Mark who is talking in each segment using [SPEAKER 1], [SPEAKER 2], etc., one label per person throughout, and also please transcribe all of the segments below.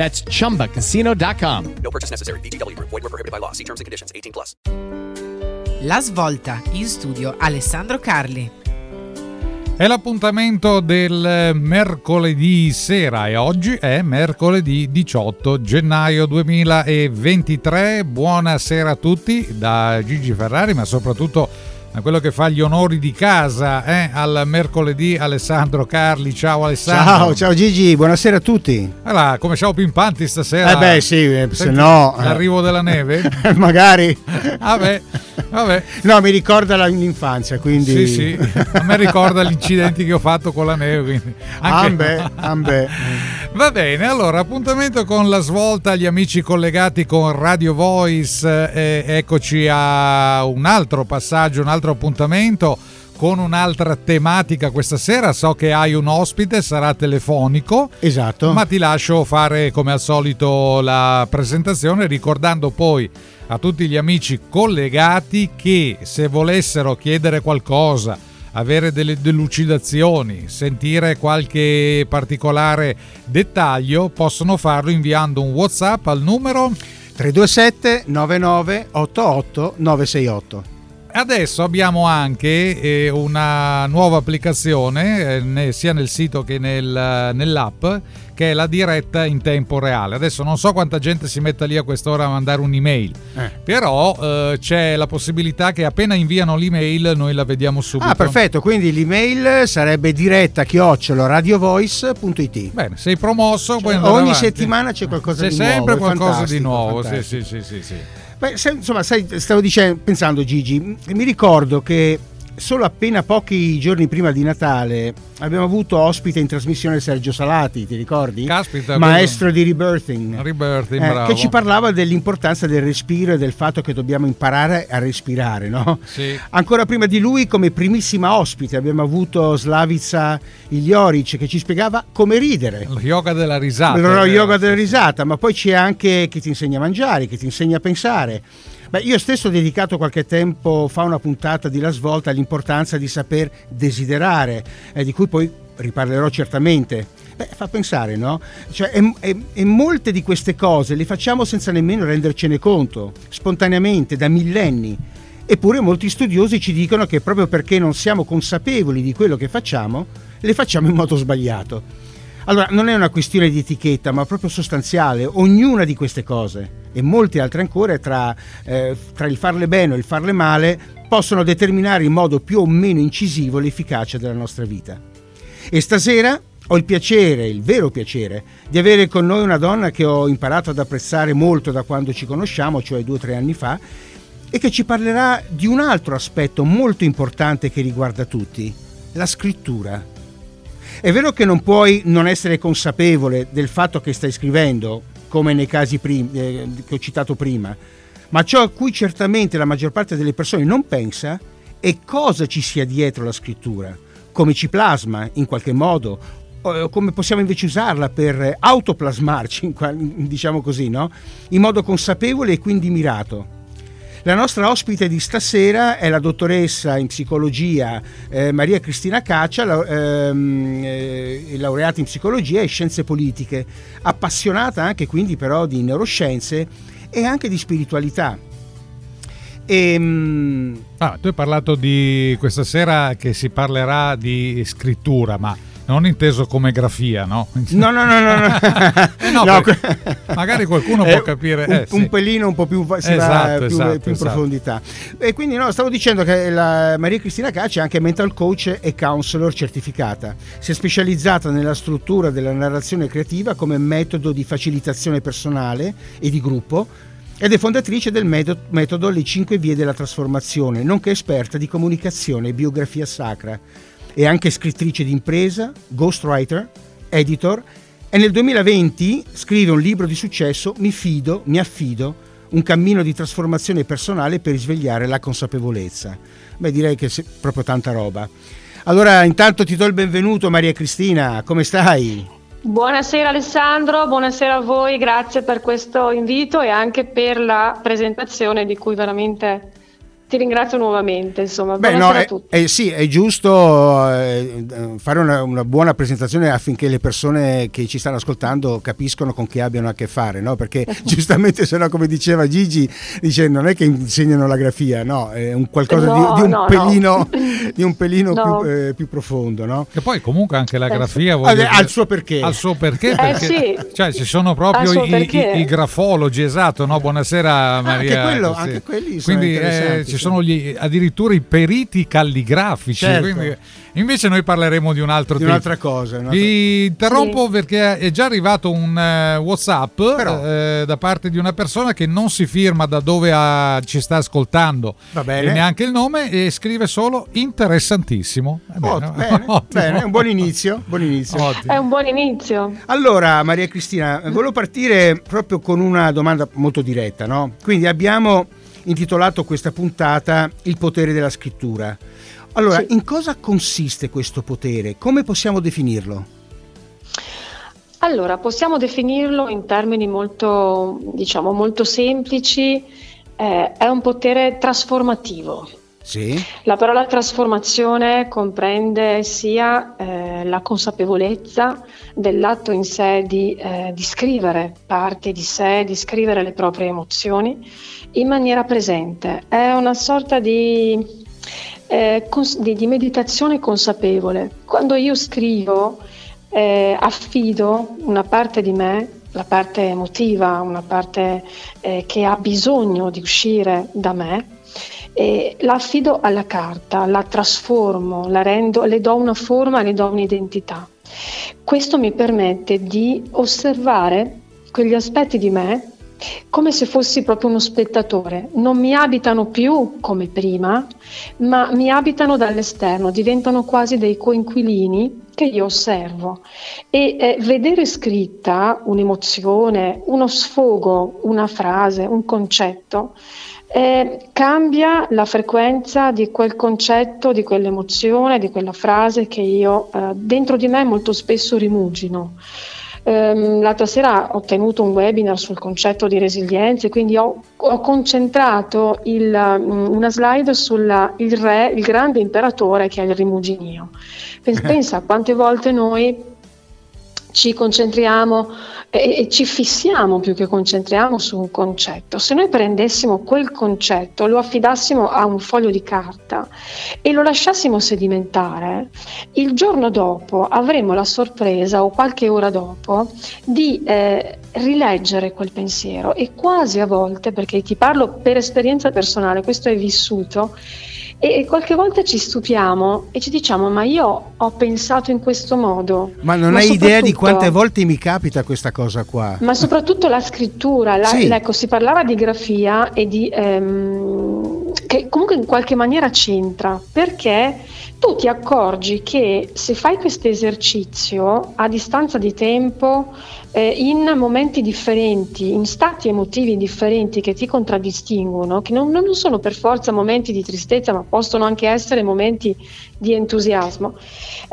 [SPEAKER 1] That's chumbacasino.com.
[SPEAKER 2] No purchase necessary. VGW Group. Void were prohibited by law. See terms and conditions. 18 plus.
[SPEAKER 3] La svolta in studio Alessandro Carli.
[SPEAKER 4] È l'appuntamento del mercoledì sera e oggi è mercoledì 18 gennaio 2023. Buonasera a tutti da Gigi Ferrari, ma soprattutto a quello che fa gli onori di casa eh, al mercoledì Alessandro Carli. Ciao Alessandro.
[SPEAKER 5] Ciao, ciao Gigi, buonasera a tutti.
[SPEAKER 4] Allora, come ciao pimpanti stasera?
[SPEAKER 5] Eh beh sì, eh, se
[SPEAKER 4] Senti,
[SPEAKER 5] no...
[SPEAKER 4] L'arrivo della neve?
[SPEAKER 5] Magari.
[SPEAKER 4] Vabbè, vabbè.
[SPEAKER 5] No, mi ricorda l'infanzia, quindi...
[SPEAKER 4] Sì, sì, a me ricorda gli incidenti che ho fatto con la neve. Quindi
[SPEAKER 5] Ambe, ambe.
[SPEAKER 4] Va bene, allora appuntamento con la svolta agli amici collegati con Radio Voice. eh, eccoci a un altro passaggio, un altro appuntamento con un'altra tematica questa sera. So che hai un ospite, sarà telefonico.
[SPEAKER 5] Esatto.
[SPEAKER 4] Ma ti lascio fare come al solito la presentazione ricordando poi a tutti gli amici collegati che se volessero chiedere qualcosa, avere delle delucidazioni, sentire qualche particolare dettaglio, possono farlo inviando un WhatsApp al numero
[SPEAKER 5] 327 99 88 968.
[SPEAKER 4] Adesso abbiamo anche eh, una nuova applicazione, eh, sia nel sito che nel- nell'app, che è la diretta in tempo reale. Adesso non so quanta gente si metta lì a quest'ora a mandare un'email,
[SPEAKER 5] Eh.
[SPEAKER 4] però eh, c'è la possibilità che appena inviano l'email noi la vediamo subito.
[SPEAKER 5] Ah, perfetto, quindi l'email sarebbe diretta chiocciolo radiovoice.it.
[SPEAKER 4] Bene, sei promosso, andare
[SPEAKER 5] Ogni
[SPEAKER 4] avanti.
[SPEAKER 5] settimana c'è qualcosa
[SPEAKER 4] C'è
[SPEAKER 5] di nuovo.
[SPEAKER 4] sempre
[SPEAKER 5] è
[SPEAKER 4] qualcosa di nuovo, sì, sì, sì, sì, sì.
[SPEAKER 5] Beh, se- insomma, sai, stavo dicendo, pensando Gigi, mi ricordo che solo appena pochi giorni prima di Natale abbiamo avuto ospite in trasmissione Sergio Salati, ti ricordi?
[SPEAKER 4] Caspita,
[SPEAKER 5] Maestro di rebirthing.
[SPEAKER 4] Rebirthing,
[SPEAKER 5] Eh,
[SPEAKER 4] bravo.
[SPEAKER 5] che ci parlava dell'importanza del respiro e del fatto che dobbiamo imparare a respirare, no?
[SPEAKER 4] Sì.
[SPEAKER 5] Ancora prima di lui, come primissima ospite, abbiamo avuto Slavica Ilioric che ci spiegava come ridere.
[SPEAKER 4] Lo yoga della risata.
[SPEAKER 5] Lo yoga
[SPEAKER 4] sì,
[SPEAKER 5] della risata, ma poi c'è anche chi ti insegna a mangiare, chi ti insegna a pensare. Beh, io stesso ho dedicato qualche tempo fa una puntata di La Svolta all'importanza di saper desiderare, eh, di cui poi riparlerò certamente. Beh, fa pensare, no? Cioè, e, e- e molte di queste cose le facciamo senza nemmeno rendercene conto, spontaneamente, da millenni. Eppure molti studiosi ci dicono che proprio perché non siamo consapevoli di quello che facciamo, le facciamo in modo sbagliato. Allora, non è una questione di etichetta, ma proprio sostanziale. Ognuna di queste cose e molte altre ancora tra, eh, tra il farle bene e il farle male possono determinare in modo più o meno incisivo l'efficacia della nostra vita. E stasera ho il piacere, il vero piacere, di avere con noi una donna che ho imparato ad apprezzare molto da quando ci conosciamo, cioè due o tre anni fa, e che ci parlerà di un altro aspetto molto importante che riguarda tutti, la scrittura. È vero che non puoi non essere consapevole del fatto che stai scrivendo, come nei casi prim- eh, che ho citato prima, ma ciò a cui certamente la maggior parte delle persone non pensa è cosa ci sia dietro la scrittura, come ci plasma in qualche modo, come possiamo invece usarla per autoplasmarci, diciamo così, no? in modo consapevole e quindi mirato. La nostra ospite di stasera è la dottoressa in psicologia eh, Maria Cristina Caccia, lau- ehm, eh, laureata in psicologia e scienze politiche, appassionata anche quindi però di neuroscienze e anche di spiritualità. E,
[SPEAKER 4] Ah, tu hai parlato di questa sera che si parlerà di scrittura, ma non inteso come grafia, no?
[SPEAKER 5] No, no, no, no. no.
[SPEAKER 4] Eh no,
[SPEAKER 5] No,
[SPEAKER 4] magari qualcuno
[SPEAKER 5] eh,
[SPEAKER 4] può capire.
[SPEAKER 5] Un,
[SPEAKER 4] eh, sì.
[SPEAKER 5] un pelino un po' più, si va
[SPEAKER 4] Esatto,
[SPEAKER 5] più,
[SPEAKER 4] esatto,
[SPEAKER 5] più in
[SPEAKER 4] esatto.
[SPEAKER 5] profondità. E quindi no, stavo dicendo che la Maria Cristina Cacci è anche mental coach e counselor certificata. Si è specializzata nella struttura della narrazione creativa come metodo di facilitazione personale e di gruppo ed è fondatrice del meto- metodo Le 5 vie della trasformazione, nonché esperta di comunicazione e biografia sacra. È anche scrittrice di impresa, ghostwriter, editor e nel 2020 scrive un libro di successo Mi fido, mi affido, un cammino di trasformazione personale per risvegliare la consapevolezza. Beh, direi che è proprio tanta roba. Allora, intanto ti do il benvenuto Maria Cristina, come stai?
[SPEAKER 6] Buonasera Alessandro, buonasera a voi, grazie per questo invito e anche per la presentazione di cui veramente ti ringrazio nuovamente. Insomma,
[SPEAKER 5] Beh, no,
[SPEAKER 6] a
[SPEAKER 5] è,
[SPEAKER 6] tutti.
[SPEAKER 5] è- sì, è giusto eh, fare una, una buona presentazione affinché le persone che ci stanno ascoltando capiscono con chi abbiano a che fare, no? Perché giustamente, se no, come diceva Gigi, dice non è che insegnano la grafia, no, è un qualcosa di-
[SPEAKER 6] No,
[SPEAKER 5] di, un
[SPEAKER 6] no, no.
[SPEAKER 5] pelino, di un pelino
[SPEAKER 6] No.
[SPEAKER 5] più, eh, più profondo, no?
[SPEAKER 4] Che poi comunque anche la
[SPEAKER 6] Eh,
[SPEAKER 4] grafia
[SPEAKER 5] Ah, ha il suo perché.
[SPEAKER 4] ha il suo perché,
[SPEAKER 6] Eh,
[SPEAKER 4] perché
[SPEAKER 6] sì.
[SPEAKER 4] cioè, ci sono proprio i, i- i grafologi, esatto, no? Buonasera Maria.
[SPEAKER 5] quello-
[SPEAKER 4] Sì.
[SPEAKER 5] anche quelli sono
[SPEAKER 4] Quindi sono gli- addirittura i periti calligrafici.
[SPEAKER 5] Certo.
[SPEAKER 4] quindi- invece noi parleremo di un altro
[SPEAKER 5] di
[SPEAKER 4] tipo.
[SPEAKER 5] un'altra cosa. un'altra-
[SPEAKER 4] Vi interrompo
[SPEAKER 6] Sì.
[SPEAKER 4] perché è già arrivato un eh, WhatsApp
[SPEAKER 5] Però.
[SPEAKER 4] eh, da parte di una persona che non si firma da dove ha- ci sta ascoltando
[SPEAKER 5] Va bene.
[SPEAKER 4] e neanche il nome e scrive solo interessantissimo. Eh, bene,
[SPEAKER 5] Ot- bene,
[SPEAKER 4] ottimo.
[SPEAKER 5] bene, è un buon inizio. buon inizio.
[SPEAKER 4] Ottimo.
[SPEAKER 6] È un buon inizio.
[SPEAKER 5] Allora, Maria Cristina, volevo partire proprio con una domanda molto diretta, no? Quindi abbiamo intitolato questa puntata Il potere della scrittura. Allora,
[SPEAKER 6] Sì.
[SPEAKER 5] in cosa consiste questo potere? Come possiamo definirlo?
[SPEAKER 6] Allora, possiamo definirlo in termini molto, diciamo, molto semplici, eh, è un potere trasformativo.
[SPEAKER 5] Sì,
[SPEAKER 6] La parola trasformazione comprende sia eh, la consapevolezza dell'atto in sé di, eh, di scrivere parti di sé, di scrivere le proprie emozioni in maniera presente. È una sorta di, eh, cons- di- di meditazione consapevole. Quando io scrivo, eh, affido una parte di me, la parte emotiva, una parte eh, che ha bisogno di uscire da me, e la affido alla carta, la trasformo, la rendo, le do una forma, le do un'identità. Questo mi permette di osservare quegli aspetti di me come se fossi proprio uno spettatore. Non mi abitano più come prima, ma mi abitano dall'esterno, diventano quasi dei coinquilini che io osservo. E eh, vedere scritta un'emozione, uno sfogo, una frase, un concetto, eh, cambia la frequenza di quel concetto, di quell'emozione, di quella frase che io eh, dentro di me molto spesso rimugino. Ehm, l'altra sera ho tenuto un webinar sul concetto di resilienza e quindi ho, ho concentrato il, mm, una slide sul il re, il grande imperatore che è il rimuginio. Pensa quante volte noi ci concentriamo e, ci fissiamo più che concentriamo su un concetto. Se noi prendessimo quel concetto, lo affidassimo a un foglio di carta e lo lasciassimo sedimentare, il giorno dopo avremo la sorpresa o qualche ora dopo di eh, rileggere quel pensiero e quasi a volte, perché ti parlo per esperienza personale, questo è vissuto, e qualche volta ci stupiamo e ci diciamo ma io ho pensato in questo modo.
[SPEAKER 5] ma non hai idea di quante volte mi capita questa cosa qua.
[SPEAKER 6] ma soprattutto la scrittura, la-
[SPEAKER 5] Sì.
[SPEAKER 6] ecco, si parlava di grafia e di ehm, che comunque in qualche maniera c'entra, perché tu ti accorgi che se fai questo esercizio a distanza di tempo, eh, in momenti differenti, in stati emotivi differenti che ti contraddistinguono, che non, non sono per forza momenti di tristezza, ma possono anche essere momenti di entusiasmo,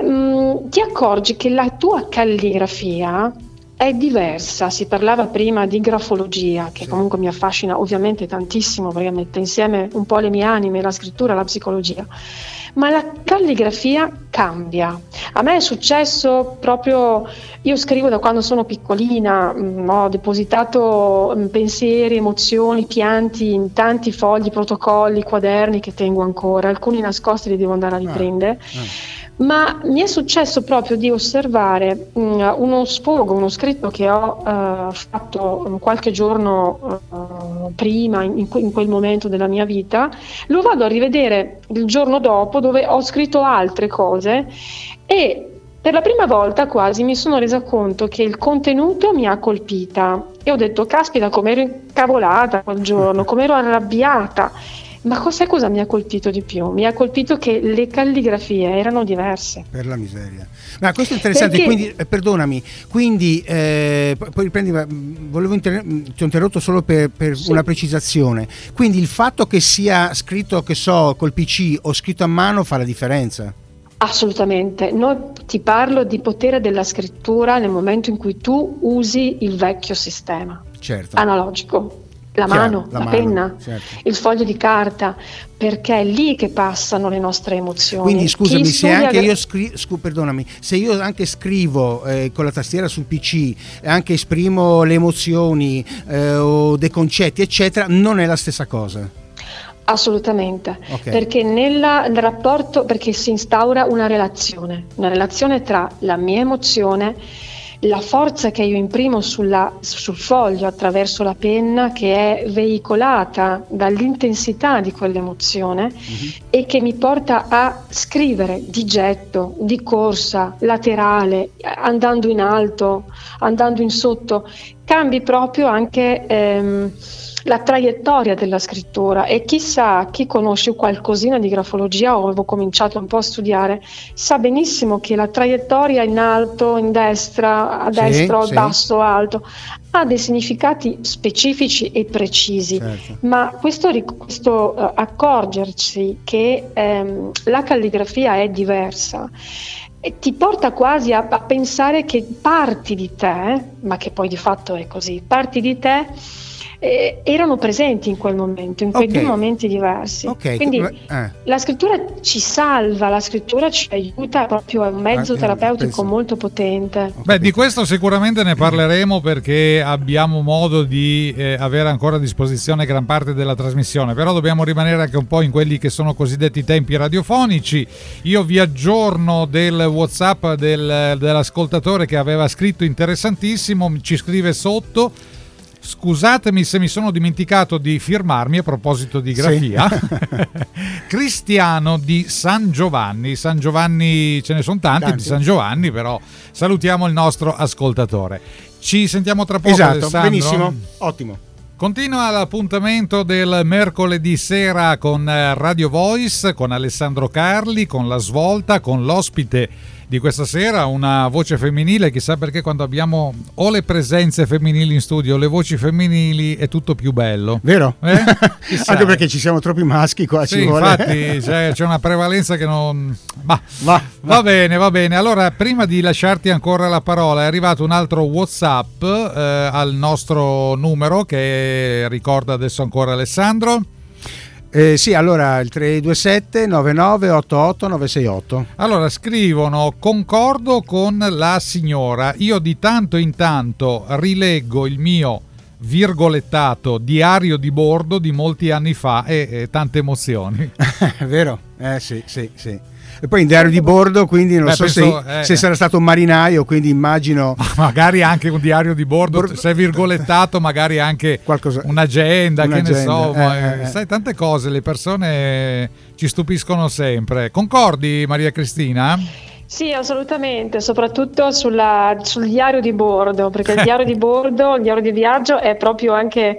[SPEAKER 6] mm, ti accorgi che la tua calligrafia è diversa, si parlava prima di grafologia, che comunque mi affascina ovviamente tantissimo perché mette insieme un po' le mie anime, la scrittura la psicologia, ma la calligrafia cambia. A me è successo proprio, io scrivo da quando sono piccolina, mm, ho depositato mm, pensieri, emozioni, pianti in tanti fogli, protocolli, quaderni che tengo ancora, alcuni nascosti li devo andare a riprendere. Ma mi è successo proprio di osservare mh, uno sfogo, uno scritto che ho uh, fatto qualche giorno uh, prima, in, in, quel momento della mia vita, lo vado a rivedere il giorno dopo dove ho scritto altre cose e per la prima volta quasi mi sono resa conto che il contenuto mi ha colpita e ho detto, caspita, com'ero incavolata quel giorno, com'ero arrabbiata. Ma sai cosa mi ha colpito di più? Mi ha colpito che le calligrafie erano diverse.
[SPEAKER 5] Per la miseria. Ma questo è interessante, Perché... quindi, eh, perdonami, quindi eh, poi riprendi, volevo inter... ti ho interrotto solo per, per sì. una precisazione. Quindi il fatto che sia scritto, che so, col PC o scritto a mano fa la differenza?
[SPEAKER 6] Assolutamente, Noi, ti parlo di potere della scrittura nel momento in cui tu usi il vecchio sistema
[SPEAKER 5] certo.
[SPEAKER 6] analogico, la Chiaro, mano, la, la mano, penna, certo. il foglio di carta, perché è lì che passano le nostre emozioni.
[SPEAKER 5] Quindi scusami, se anche io scrivo, scu- perdonami, se io anche scrivo eh, con la tastiera sul PC, anche esprimo le emozioni eh, o dei concetti, eccetera, non è la stessa cosa.
[SPEAKER 6] Assolutamente, okay. perché nella, nel rapporto, perché si instaura una relazione, una relazione tra la mia emozione, la forza che io imprimo sulla, sul foglio attraverso la penna che è veicolata dall'intensità di quell'emozione mm-hmm. e che mi porta a scrivere di getto, di corsa, laterale, andando in alto, andando in sotto, cambi proprio anche... Ehm, la traiettoria della scrittura e chissà chi conosce qualcosina di grafologia o avevo cominciato un po' a studiare sa benissimo che la traiettoria in alto, in destra, a sì, destra, sì. basso, alto ha dei significati specifici e precisi, certo. ma questo, questo uh, accorgersi che um, la calligrafia è diversa ti porta quasi a, a pensare che parti di te, ma che poi di fatto è così, parti di te eh, erano presenti in quel momento, in quei okay. due momenti diversi. Okay. Quindi eh. la scrittura ci salva, la scrittura ci aiuta, proprio è un mezzo ah, terapeutico molto potente.
[SPEAKER 4] Beh, di questo sicuramente ne parleremo perché abbiamo modo di eh, avere ancora a disposizione gran parte della trasmissione, però dobbiamo rimanere anche un po' in quelli che sono cosiddetti tempi radiofonici. Io vi aggiorno del WhatsApp del, dell'ascoltatore che aveva scritto interessantissimo, ci scrive sotto Scusatemi se mi sono dimenticato di firmarmi a proposito di grafia. Sì. Cristiano di San Giovanni. San Giovanni ce ne sono tanti, tanti, di San Giovanni, però salutiamo il nostro ascoltatore. Ci sentiamo tra poco.
[SPEAKER 5] Esatto,
[SPEAKER 4] Alessandro.
[SPEAKER 5] benissimo, ottimo.
[SPEAKER 4] Continua l'appuntamento del mercoledì sera con eh, Radio Voice, con Alessandro Carli, con la svolta, con l'ospite di questa sera, una voce femminile, chissà perché quando abbiamo o le presenze femminili in studio o le voci femminili è tutto più bello.
[SPEAKER 5] Vero? Eh? Anche perché ci siamo troppi maschi qua.
[SPEAKER 4] Sì, infatti c'è, c'è, una prevalenza che non... Ma, va, va. va, bene, va bene. Allora, prima di lasciarti ancora la parola, è arrivato un altro Whatsapp eh, al nostro numero che ricorda adesso ancora Alessandro.
[SPEAKER 5] Eh, sì, allora il 327 9988 968.
[SPEAKER 4] Allora scrivono: Concordo con la signora. Io di tanto in tanto rileggo il mio virgolettato diario di bordo di molti anni fa e, e tante emozioni.
[SPEAKER 5] Vero? Eh sì, sì, sì e poi in diario di bordo, quindi non Beh, so penso, se, eh, se, sarà stato un marinaio, quindi immagino...
[SPEAKER 4] magari anche un diario di bordo, bordo se virgolettato, magari anche Qualcosa, un'agenda, un'agenda, che ne so, eh, eh, eh, sai tante cose, le persone ci stupiscono sempre. Concordi Maria Cristina?
[SPEAKER 6] Sì, assolutamente, soprattutto sulla, sul diario di bordo, perché il diario di bordo, il diario di viaggio è proprio anche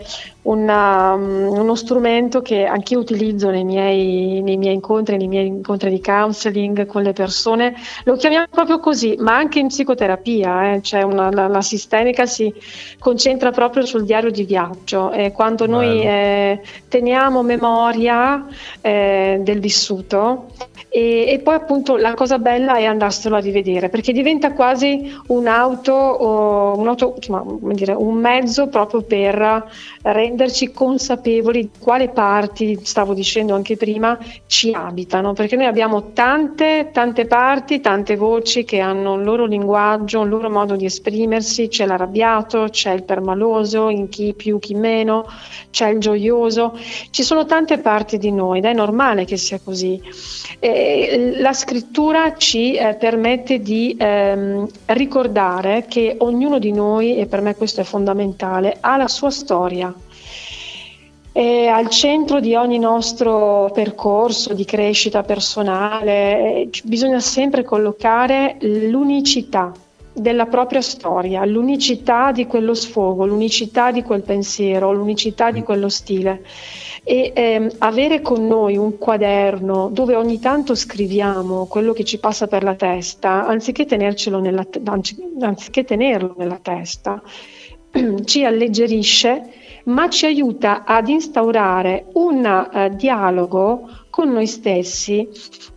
[SPEAKER 6] una, um, uno strumento che anch'io utilizzo nei miei, nei miei, incontri, nei miei incontri di counseling con le persone. Lo chiamiamo proprio così, ma anche in psicoterapia, eh, cioè una, la, la, sistemica si concentra proprio sul diario di viaggio. Eh, quando Bello. noi eh, teniamo memoria eh, del vissuto e, e, poi appunto la cosa bella è andarselo a rivedere perché diventa quasi un'auto, un, auto, insomma, dire, un mezzo proprio per rendere renderci consapevoli di quale parti, stavo dicendo anche prima, ci abitano, perché noi abbiamo tante, tante parti, tante voci che hanno un loro linguaggio, un loro modo di esprimersi, c'è l'arrabbiato, c'è il permaloso, in chi più, chi meno, c'è il gioioso, ci sono tante parti di noi ed è normale che sia così. Eh, la scrittura ci eh, permette di ehm, ricordare che ognuno di noi, e per me questo è fondamentale, ha la sua storia. E al centro di ogni nostro percorso di crescita personale bisogna sempre collocare l'unicità della propria storia, l'unicità di quello sfogo, l'unicità di quel pensiero, l'unicità di quello stile. E ehm, avere con noi un quaderno dove ogni tanto scriviamo quello che ci passa per la testa, anziché, nella, anziché tenerlo nella testa, ci alleggerisce, ma ci aiuta ad instaurare un uh, dialogo con noi stessi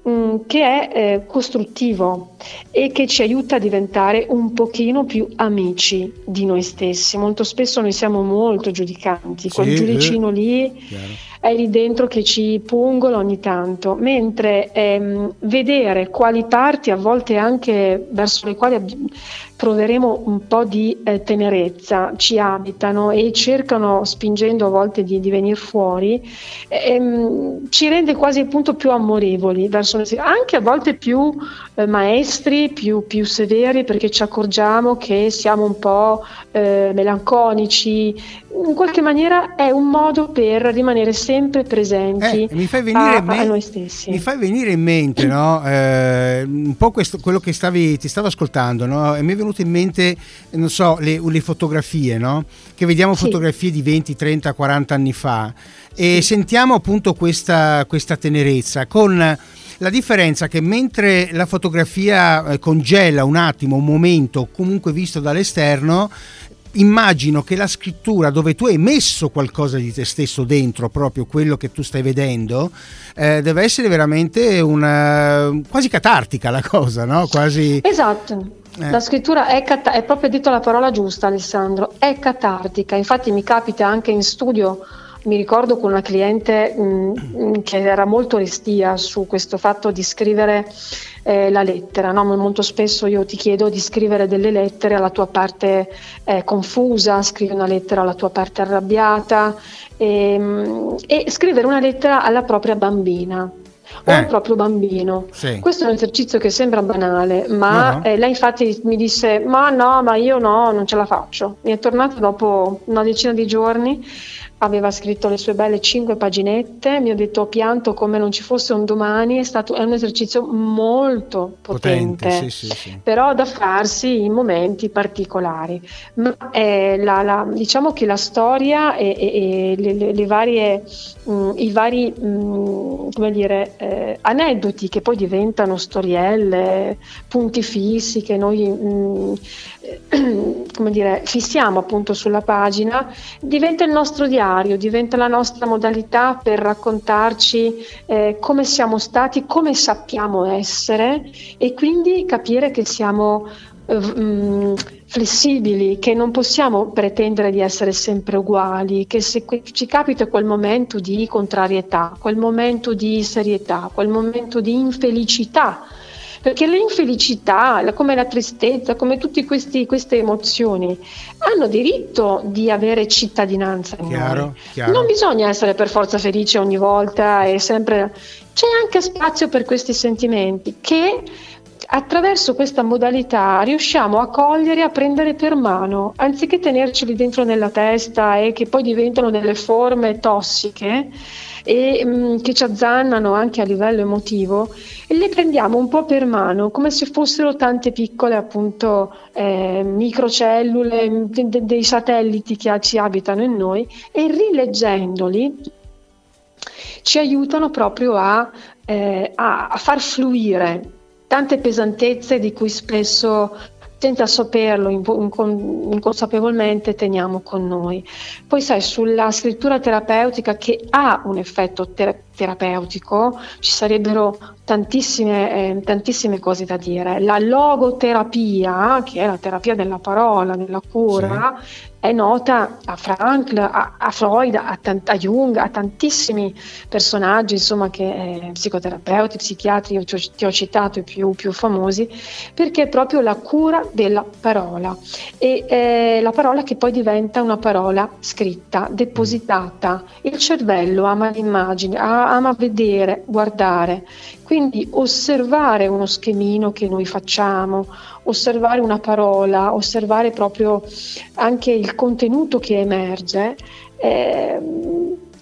[SPEAKER 6] mh, mm, che è eh, costruttivo e che ci aiuta a diventare un pochino più amici di noi stessi. Molto spesso noi siamo molto giudicanti, quel sì, giudicino eh. lì Chiaro. è lì dentro che ci pungola ogni tanto, mentre ehm, vedere quali parti a volte anche verso le quali proveremo un po' di eh, tenerezza, ci abitano e cercano, spingendo a volte di, di venire fuori, ehm, ci rende quasi appunto più amorevoli verso noi, anche a volte più eh, maestri, più, più, severi, perché ci accorgiamo che siamo un po' eh, melanconici. In qualche maniera è un modo per rimanere sempre presenti
[SPEAKER 5] eh, mi fai venire
[SPEAKER 6] a,
[SPEAKER 5] me-
[SPEAKER 6] a noi stessi.
[SPEAKER 5] Mi fai venire in mente no? Eh, un po' questo, quello che stavi, ti stavo ascoltando no? e mi è venuto venute in mente, non so, le, le fotografie, no? Che vediamo sì. fotografie di 20, 30, 40 anni fa e sì. sentiamo appunto questa, questa tenerezza con la differenza che mentre la fotografia eh, congela un attimo, un momento, comunque visto dall'esterno, immagino che la scrittura dove tu hai messo qualcosa di te stesso dentro, proprio quello che tu stai vedendo, eh, deve essere veramente una, quasi catartica la cosa, no? Quasi...
[SPEAKER 6] Esatto. Eh. La scrittura è, cat- è proprio detto la parola giusta, Alessandro, è catartica. Infatti mi capita anche in studio, mi ricordo con una cliente mh, mm, mm, che era molto restia su questo fatto di scrivere eh, la lettera. No? Molto spesso io ti chiedo di scrivere delle lettere alla tua parte eh, confusa, scrivi una lettera alla tua parte arrabbiata e, ehm, e scrivere una lettera alla propria bambina o eh. al proprio bambino. Sì. Questo è un esercizio che sembra banale, ma uh-huh. eh, lei infatti mi disse: Ma no, ma io no, non ce la faccio. Mi è tornato dopo una decina di giorni aveva scritto le sue belle cinque paginette, mi ha detto ho pianto come non ci fosse un domani, è, stato, è un esercizio molto potente, potente sì, sì, sì. però da farsi in momenti particolari. Ma eh, la, la, diciamo che la storia e, e, e le, le, le, varie, mh, mm, i vari mh, mm, come dire, eh, aneddoti che poi diventano storielle, punti fissi che noi mh, mm, come dire, fissiamo appunto sulla pagina, diventa il nostro diario, diventa la nostra modalità per raccontarci eh, come siamo stati, come sappiamo essere e quindi capire che siamo eh, mm, flessibili, che non possiamo pretendere di essere sempre uguali, che se ci capita quel momento di contrarietà, quel momento di serietà, quel momento di infelicità, perché l'infelicità, come la tristezza, come tutte queste emozioni, hanno diritto di avere cittadinanza in chiaro, chiaro. Non bisogna essere per forza felice ogni volta e sempre... C'è anche spazio per questi sentimenti che attraverso questa modalità riusciamo a cogliere, a prendere per mano, anziché tenerceli dentro nella testa e che poi diventano delle forme tossiche e mh, mm, che ci azzannano anche a livello emotivo e le prendiamo un po' per mano come se fossero tante piccole appunto eh, microcellule mm, de- de- dei satelliti che ci abitano in noi e rileggendoli ci aiutano proprio a, eh, a, a far fluire tante pesantezze di cui spesso senza saperlo inconsapevolmente teniamo con noi. Poi sai, sulla scrittura terapeutica che ha un effetto ter- terapeutico ci sarebbero tantissime, eh, tantissime, cose da dire. La logoterapia, che è la terapia della parola, della cura, sì è nota a Frankl, a, a Freud, a, tant- a, Jung, a tantissimi personaggi, insomma, che, eh, psicoterapeuti, psichiatri, io ti ho, ti ho citato i più, più, famosi, perché è proprio la cura della parola e eh, la parola che poi diventa una parola scritta, depositata. Il cervello ama l'immagine, ama vedere, guardare. Quindi osservare uno schemino che noi facciamo, osservare una parola, osservare proprio anche il contenuto che emerge, eh,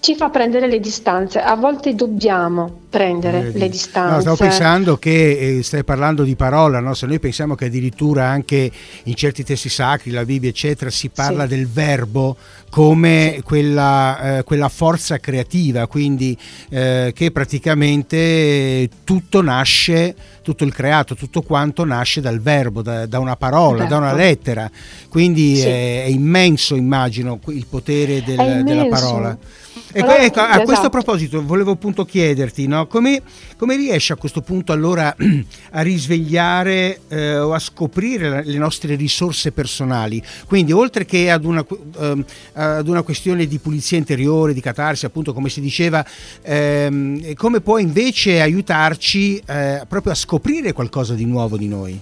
[SPEAKER 6] ci fa prendere le distanze. A volte dobbiamo prendere Vedi. le distanze.
[SPEAKER 5] No, stavo pensando che eh, stai parlando di parola, no? se noi pensiamo che addirittura anche in certi testi sacri, la Bibbia, eccetera, si parla sì. del verbo come sì. quella, eh, quella, forza creativa, quindi eh, che praticamente tutto nasce, tutto il creato, tutto quanto nasce dal verbo, da, da una parola, da una lettera. Quindi sì. è, è, immenso, immagino, il potere del, della parola. Ecco, ecco, a esatto. questo proposito volevo appunto chiederti, no? come, come, riesci a questo punto allora a risvegliare eh, o a scoprire le nostre risorse personali? Quindi oltre che ad una, eh, ad una questione di pulizia interiore, di catarsi, appunto come si diceva, ehm, come può invece aiutarci eh, proprio a scoprire qualcosa di nuovo di noi?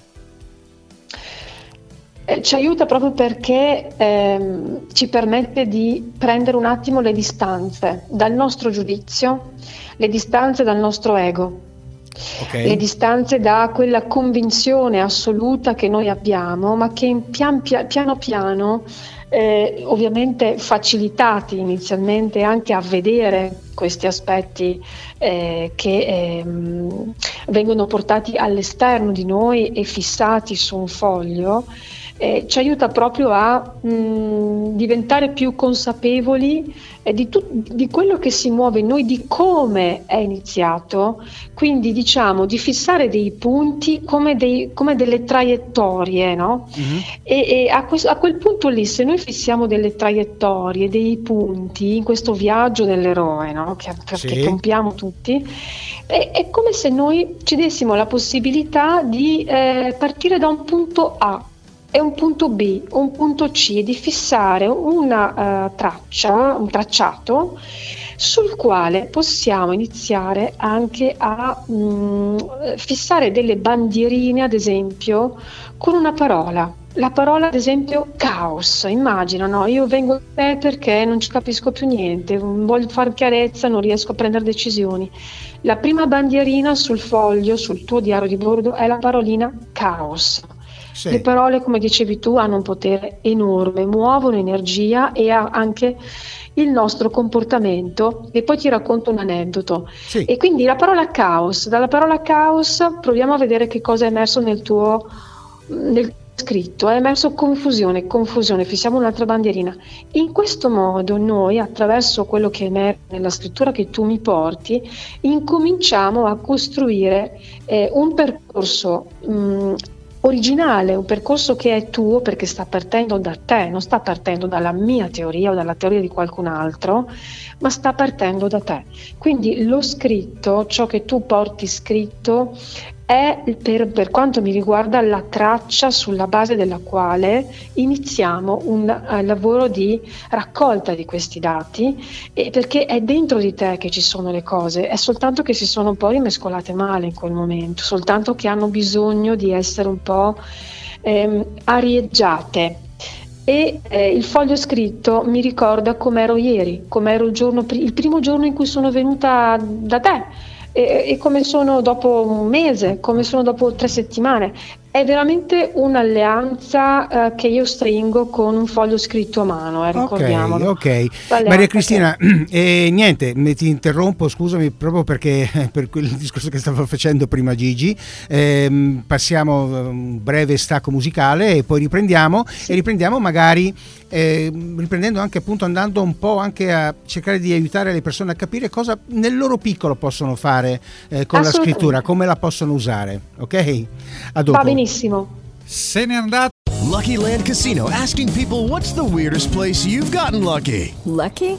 [SPEAKER 6] Eh, ci aiuta proprio perché ehm, ci permette di prendere un attimo le distanze dal nostro giudizio, le distanze dal nostro ego, okay. le distanze da quella convinzione assoluta che noi abbiamo, ma che pian, piano piano, eh, ovviamente facilitati inizialmente anche a vedere questi aspetti eh, che eh, vengono portati all'esterno di noi e fissati su un foglio, eh, ci aiuta proprio a mh, diventare più consapevoli eh, di, tu- di, quello che si muove in noi, di come è iniziato, quindi diciamo di fissare dei punti come, dei, come delle traiettorie, no? Mm-hmm. E, e a, que- a, quel punto lì, se noi fissiamo delle traiettorie, dei punti in questo viaggio dell'eroe, no? che, sì. che compiamo tutti, è, è, come se noi ci dessimo la possibilità di eh, partire da un punto A e un punto B, un punto C di fissare una uh, traccia, un tracciato sul quale possiamo iniziare anche a mh, mm, fissare delle bandierine, ad esempio, con una parola. La parola, ad esempio, caos. Immagina, no? Io vengo a te perché non ci capisco più niente, voglio fare chiarezza, non riesco a prendere decisioni. La prima bandierina sul foglio, sul tuo diario di bordo, è la parolina caos sì. Le parole, come dicevi tu, hanno un potere enorme, muovono energia e anche il nostro comportamento. E poi ti racconto un aneddoto. Sì. E quindi la parola caos, dalla parola caos proviamo a vedere che cosa è emerso nel tuo nel scritto, è emerso confusione, confusione, fissiamo un'altra bandierina. In questo modo noi, attraverso quello che emerge nella scrittura che tu mi porti, incominciamo a costruire eh, un percorso mh, originale, un percorso che è tuo perché sta partendo da te, non sta partendo dalla mia teoria o dalla teoria di qualcun altro, ma sta partendo da te. Quindi lo scritto, ciò che tu porti scritto, è per, per, quanto mi riguarda la traccia sulla base della quale iniziamo un uh, lavoro di raccolta di questi dati perché è dentro di te che ci sono le cose, è soltanto che si sono un po' rimescolate male in quel momento, soltanto che hanno bisogno di essere un po' ehm, arieggiate. E eh, il foglio scritto mi ricorda com'ero ieri, com'ero il, giorno, il primo giorno in cui sono venuta da te e, e come sono dopo un mese, come sono dopo tre settimane. È veramente un'alleanza eh, che io stringo con un foglio scritto a mano, eh, ricordiamolo.
[SPEAKER 5] Ok, ok. Maria Cristina, eh, niente, ti interrompo, scusami, proprio perché per quel discorso che stavo facendo prima Gigi. Ehm, passiamo un breve stacco musicale e poi riprendiamo sì. e riprendiamo magari eh, riprendendo anche appunto andando un po' anche a cercare di aiutare le persone a capire cosa nel loro piccolo possono fare eh, con la scrittura, come la possono usare. Ok?
[SPEAKER 6] A dopo. Va benissimo.
[SPEAKER 4] Se n'è andato.
[SPEAKER 7] Lucky Land Casino asking people what's the weirdest place you've gotten lucky?
[SPEAKER 8] Lucky?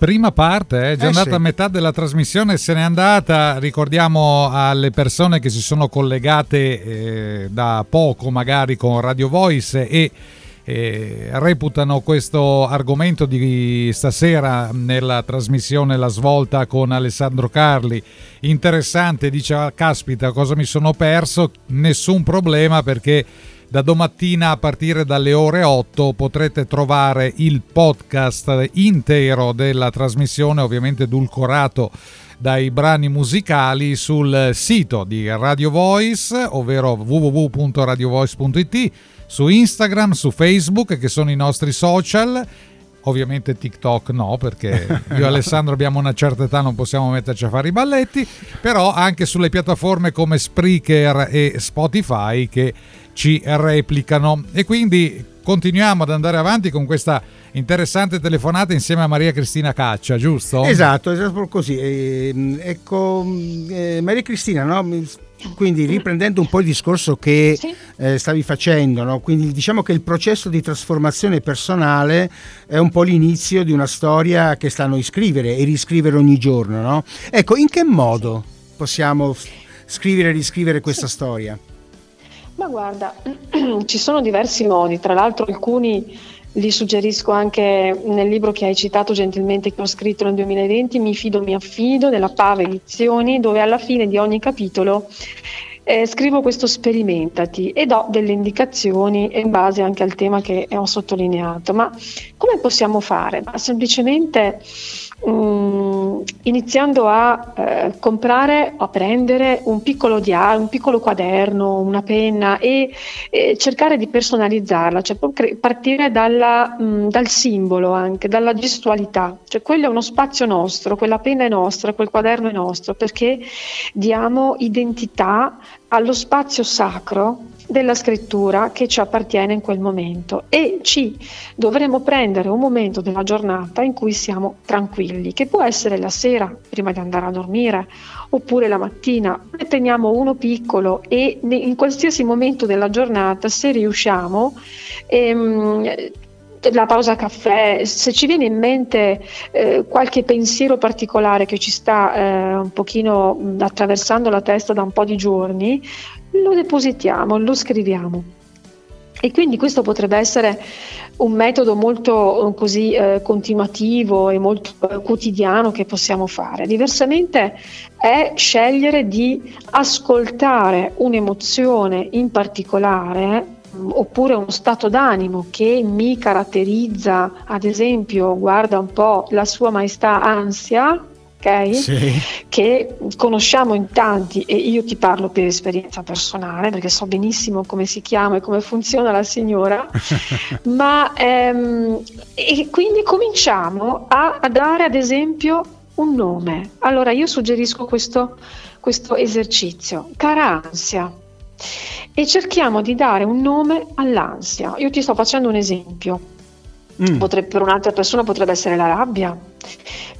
[SPEAKER 4] prima parte è già
[SPEAKER 5] Eh,
[SPEAKER 4] andata
[SPEAKER 5] sì.
[SPEAKER 4] a metà della trasmissione, se n'è andata. Ricordiamo alle persone che si sono collegate eh, da poco, magari con Radio Voice e eh, reputano questo argomento di stasera nella trasmissione La Svolta con Alessandro Carli interessante. Dice: "Ah, Caspita, cosa mi sono perso? Nessun problema perché da domattina a partire dalle ore 8 potrete trovare il podcast intero della trasmissione, ovviamente edulcorato dai brani musicali sul sito di Radio Voice, ovvero www.radiovoice.it, su Instagram, su Facebook, che sono i nostri social. Ovviamente TikTok no, perché io e Alessandro abbiamo una certa età, non possiamo metterci a fare i balletti, però anche sulle piattaforme come Spreaker e Spotify che ci replicano. E quindi continuiamo ad andare avanti con questa interessante telefonata insieme a Maria Cristina Caccia, giusto?
[SPEAKER 5] Esatto, esatto così. Ehm, ecco, eh, Maria Cristina, no? Quindi riprendendo un po' il discorso che
[SPEAKER 6] Sì.
[SPEAKER 5] eh, stavi facendo, no? quindi diciamo che il processo di trasformazione personale è un po' l'inizio di una storia che sta a noi scrivere e riscrivere ogni giorno. No? Ecco, in che modo possiamo scrivere e riscrivere questa storia?
[SPEAKER 6] Ma guarda, ci sono diversi modi, tra l'altro alcuni li suggerisco anche nel libro che hai citato gentilmente che ho scritto nel 2020, Mi fido, mi affido, della Pava Edizioni, dove alla fine di ogni capitolo eh, scrivo questo sperimentati e do delle indicazioni in base anche al tema che ho sottolineato. Ma come possiamo fare? Ma semplicemente mm, iniziando a eh, comprare, a prendere un piccolo diario, un piccolo quaderno, una penna e eh, cercare di personalizzarla, cioè partire dalla, mm, dal simbolo anche, dalla gestualità, cioè quello è uno spazio nostro, quella penna è nostra, quel quaderno è nostro, perché diamo identità allo spazio sacro della scrittura che ci appartiene in quel momento e ci dovremo prendere un momento della giornata in cui siamo tranquilli, che può essere la sera prima di andare a dormire oppure la mattina. Ne teniamo uno piccolo e in qualsiasi momento della giornata, se riusciamo, ehm, la pausa caffè, se ci viene in mente eh, qualche pensiero particolare che ci sta eh, un pochino attraversando la testa da un po' di giorni, lo depositiamo, lo scriviamo. E quindi questo potrebbe essere un metodo molto eh, così eh, continuativo e molto eh, quotidiano che possiamo fare. Diversamente è scegliere di ascoltare un'emozione in particolare mh, oppure uno stato d'animo che mi caratterizza, ad esempio, guarda un po' la sua maestà ansia, ok?
[SPEAKER 5] Sì.
[SPEAKER 6] che conosciamo in tanti e io ti parlo per esperienza personale perché so benissimo come si chiama e come funziona la signora, ma ehm, e quindi cominciamo a, a dare ad esempio un nome. Allora io suggerisco questo, questo esercizio, cara ansia. E cerchiamo di dare un nome all'ansia. Io ti sto facendo un esempio.
[SPEAKER 5] Mm.
[SPEAKER 6] Potrebbe- per un'altra persona potrebbe essere la rabbia.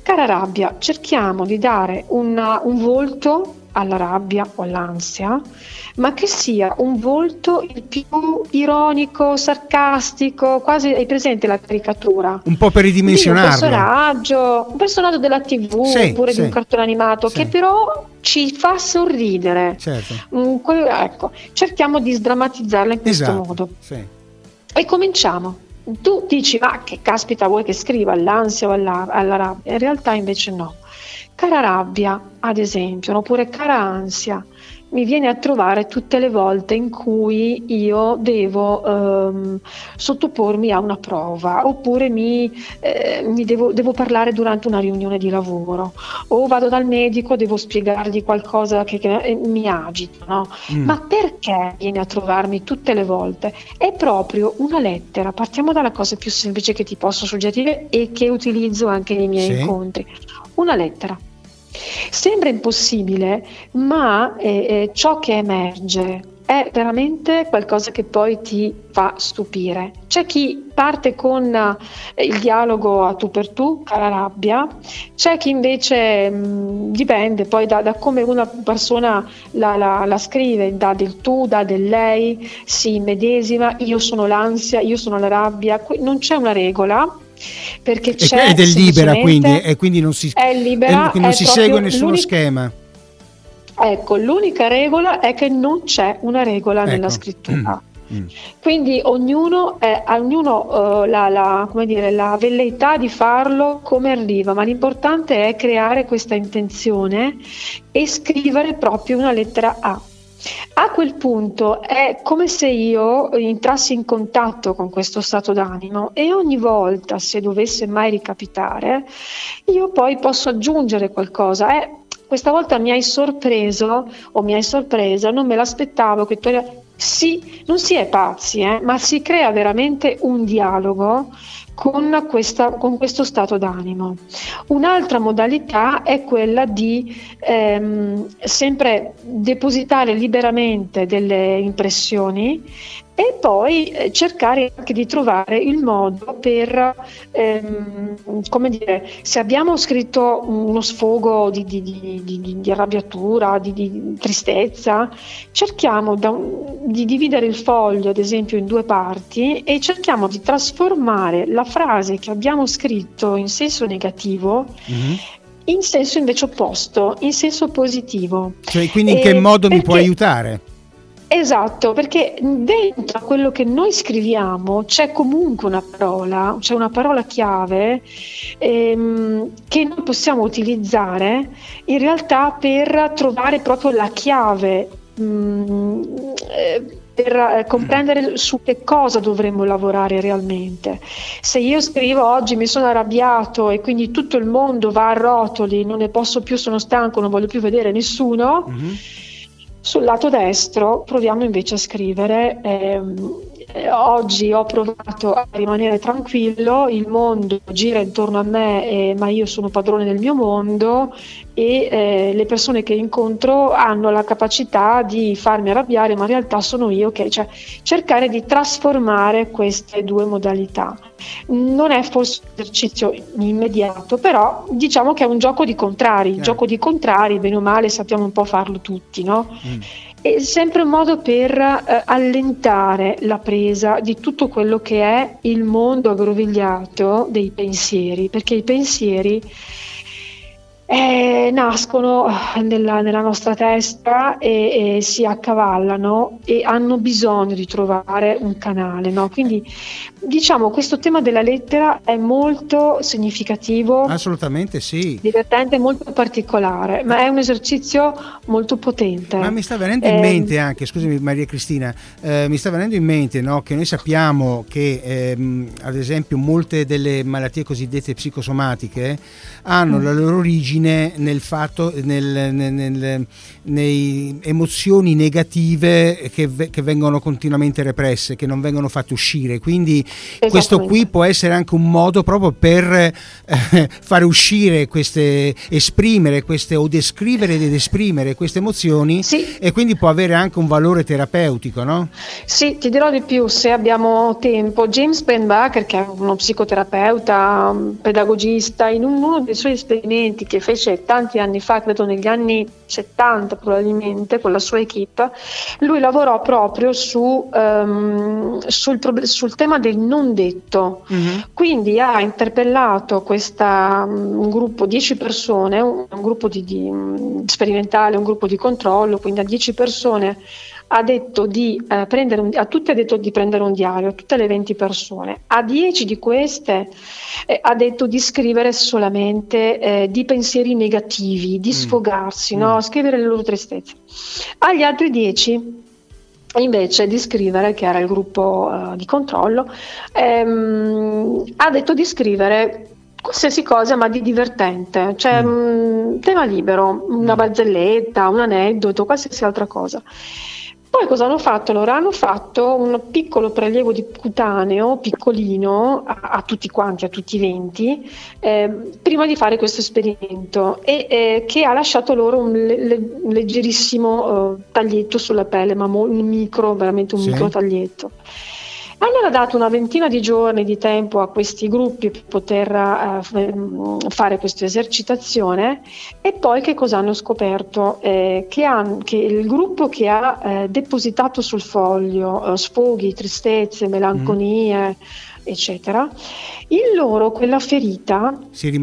[SPEAKER 6] Cara rabbia, cerchiamo di dare una- un volto alla rabbia o all'ansia, ma che sia un volto il più ironico, sarcastico, quasi hai presente la caricatura?
[SPEAKER 5] Un po' per
[SPEAKER 6] Di un
[SPEAKER 5] ridimensionarlo.
[SPEAKER 6] personaggio, un personaggio della TV
[SPEAKER 5] Sì,
[SPEAKER 6] oppure
[SPEAKER 5] sì.
[SPEAKER 6] di un cartone animato
[SPEAKER 5] Sì.
[SPEAKER 6] che però ci fa sorridere.
[SPEAKER 5] Certo.
[SPEAKER 6] Mm, ecco, cerchiamo di sdrammatizzarla in questo
[SPEAKER 5] Esatto.
[SPEAKER 6] modo. E cominciamo. Tu dici, ma che caspita vuoi che scriva all'ansia o alla, alla rabbia? In realtà invece no. Cara rabbia, ad esempio, oppure cara ansia, mi viene a trovare tutte le volte in cui io devo ehm, sottopormi a una prova, oppure mi, eh, mi devo, devo parlare durante una riunione di lavoro, o vado dal medico, devo spiegargli qualcosa che, che, eh, mi agita, no?
[SPEAKER 5] Mm.
[SPEAKER 6] Ma perché viene a trovarmi tutte le volte? È proprio una lettera. Partiamo dalla cosa più semplice che ti posso suggerire e che utilizzo anche nei miei
[SPEAKER 5] Sì.
[SPEAKER 6] incontri. Una lettera. Sembra impossibile, ma eh, eh, ciò che emerge è veramente qualcosa che poi ti fa stupire. C'è chi parte con eh, il dialogo a tu per tu, cara rabbia, c'è chi invece mh, dipende poi da, da, come una persona la, la, la, scrive, da del tu, da del lei, si medesima, io sono l'ansia, io sono la rabbia, non c'è una regola, perché c'è
[SPEAKER 5] ed è libera quindi e quindi non si,
[SPEAKER 6] è libera,
[SPEAKER 5] non si segue nessuno schema
[SPEAKER 6] Ecco, l'unica regola è che non c'è una regola ecco. nella scrittura. Mm. mm. Quindi ognuno, ha uh, la, la, dire, la, velleità di farlo come arriva, ma l'importante è creare questa intenzione e scrivere proprio una lettera A. A quel punto è come se io entrassi in contatto con questo stato d'animo e ogni volta, se dovesse mai ricapitare, io poi posso aggiungere qualcosa. È questa volta mi hai sorpreso o mi hai sorpresa, non me l'aspettavo che tu sì, non si è pazzi, eh, ma si crea veramente un dialogo con, questa, con, questo stato d'animo. Un'altra modalità è quella di ehm, sempre depositare liberamente delle impressioni e poi eh, cercare anche di trovare il modo per, ehm, come dire, se abbiamo scritto uno sfogo di, di, di, di arrabbiatura, di, tristezza, cerchiamo da, di dividere il foglio, ad esempio, in due parti e cerchiamo di trasformare la frase che abbiamo scritto in senso negativo mm-hmm in senso invece opposto, in senso positivo.
[SPEAKER 5] Cioè, quindi in che modo mi può aiutare?
[SPEAKER 6] Esatto, perché dentro quello che noi scriviamo c'è comunque una parola, c'è una parola chiave ehm, che noi possiamo utilizzare in realtà per trovare proprio la chiave. Mh, mm, eh, per eh, comprendere su che cosa dovremmo lavorare realmente. Se io scrivo oggi mi sono arrabbiato e quindi tutto il mondo va a rotoli, non ne posso più, sono stanco, non voglio più vedere nessuno. Mm-hmm sul lato destro proviamo invece a scrivere ehm, oggi ho provato a rimanere tranquillo, il mondo gira intorno a me, eh, ma io sono padrone del mio mondo e eh, le persone che incontro hanno la capacità di farmi arrabbiare, ma in realtà sono io che, cioè, cercare di trasformare queste due modalità. Non è forse un esercizio immediato, però diciamo che è un gioco di contrari, il gioco di contrari, bene o male sappiamo un po' farlo tutti, no? Mm è sempre un modo per eh, allentare la presa di tutto quello che è il mondo aggrovigliato dei pensieri, perché i pensieri eh, nascono eh, nella, nella, nostra testa e, e, si accavallano e hanno bisogno di trovare un canale. No? Quindi diciamo questo tema della lettera è molto significativo.
[SPEAKER 5] Assolutamente sì.
[SPEAKER 6] Divertente, molto particolare, ma è un esercizio molto potente.
[SPEAKER 5] Ma mi sta venendo in eh, mente anche, scusami Maria Cristina, eh, mi sta venendo in mente no, che noi sappiamo che ehm, ad esempio molte delle malattie cosiddette psicosomatiche hanno mm. la loro origine nel fatto, nel, nel, nel, nei emozioni negative che, che, vengono continuamente represse, che non vengono fatte uscire. Quindi questo qui può essere anche un modo proprio per eh, fare uscire queste, esprimere queste o descrivere ed esprimere queste emozioni
[SPEAKER 6] sì.
[SPEAKER 5] e quindi può avere anche un valore terapeutico, no?
[SPEAKER 6] Sì, ti dirò di più se abbiamo tempo. James Penbaker, che è uno psicoterapeuta, pedagogista, in uno dei suoi esperimenti che fece tanti anni fa, credo negli anni 70 probabilmente, con la sua equip, lui lavorò proprio su, um, sul, sul, tema del non detto. Mm-hmm. Quindi ha interpellato questa, un gruppo, 10 persone, un, un gruppo di, di, sperimentale, un gruppo di controllo, quindi a 10 persone ha detto di eh, prendere un, a tutti ha detto di prendere un diario, a tutte le 20 persone. A 10 di queste eh, ha detto di scrivere solamente eh, di pensieri negativi, di mm. sfogarsi, mm. no? scrivere le loro tristezze. Agli altri 10 invece di scrivere, che era il gruppo uh, di controllo, ehm, ha detto di scrivere qualsiasi cosa ma di divertente, cioè mm. tema libero, una mm. barzelletta, un aneddoto, qualsiasi altra cosa. Poi cosa hanno fatto? Loro hanno fatto un piccolo prelievo di cutaneo, piccolino, a, a tutti quanti, a tutti i 20, eh, prima di fare questo esperimento, e eh, che ha lasciato loro un, le, un leggerissimo eh, taglietto sulla pelle, ma mo- un micro, veramente un
[SPEAKER 5] Sì.
[SPEAKER 6] micro taglietto. Hanno dato una ventina di giorni di tempo a questi gruppi per poter eh, f- fare questa esercitazione e poi che cosa hanno scoperto? Eh, che, han- che il gruppo che ha eh, depositato sul foglio eh, sfoghi, tristezze, melanconie, eccetera, in loro quella ferita